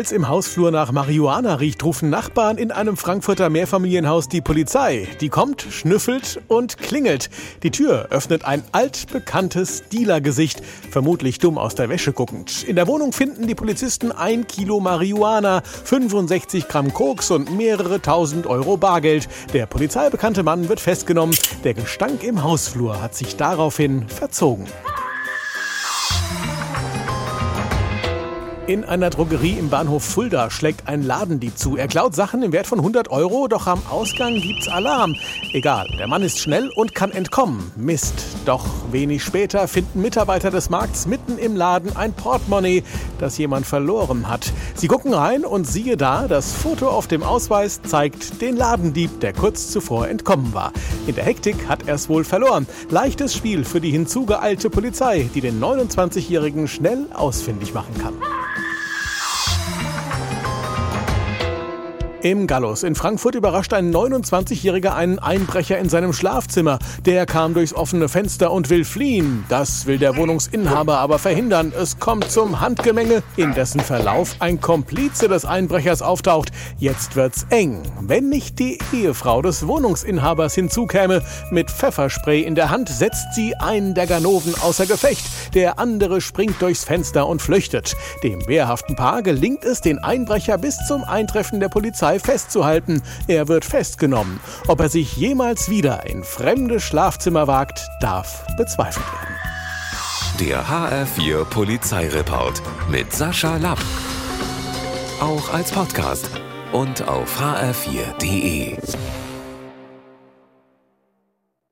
Es im Hausflur nach Marihuana riecht, rufen Nachbarn in einem Frankfurter Mehrfamilienhaus die Polizei. Die kommt, schnüffelt und klingelt. Die Tür öffnet ein altbekanntes Dealergesicht, vermutlich dumm aus der Wäsche guckend. In der Wohnung finden die Polizisten ein Kilo Marihuana, 65 Gramm Koks und mehrere tausend Euro Bargeld. Der polizeibekannte Mann wird festgenommen. Der Gestank im Hausflur hat sich daraufhin verzogen. In einer Drogerie im Bahnhof Fulda schlägt ein Ladendieb zu. Er klaut Sachen im Wert von 100 Euro, doch am Ausgang gibt's Alarm. Egal, der Mann ist schnell und kann entkommen. Mist. Doch wenig später finden Mitarbeiter des Markts mitten im Laden ein Portemonnaie, das jemand verloren hat. Sie gucken rein und siehe da, das Foto auf dem Ausweis zeigt den Ladendieb, der kurz zuvor entkommen war. In der Hektik hat er es wohl verloren. Leichtes Spiel für die hinzugeeilte Polizei, die den 29-Jährigen schnell ausfindig machen kann. Im Gallus in Frankfurt überrascht ein 29-Jähriger einen Einbrecher in seinem Schlafzimmer. Der kam durchs offene Fenster und will fliehen. Das will der Wohnungsinhaber aber verhindern. Es kommt zum Handgemenge, in dessen Verlauf ein Komplize des Einbrechers auftaucht. Jetzt wird's eng. Wenn nicht die Ehefrau des Wohnungsinhabers hinzukäme, mit Pfefferspray in der Hand setzt sie einen der Ganoven außer Gefecht. Der andere springt durchs Fenster und flüchtet. Dem wehrhaften Paar gelingt es, den Einbrecher bis zum Eintreffen der Polizei Polizei festzuhalten. Er wird festgenommen. Ob er sich jemals wieder in fremde Schlafzimmer wagt, darf bezweifelt werden. Der HR4 Polizeireport mit Sascha Lapp. Auch als Podcast und auf hr4.de.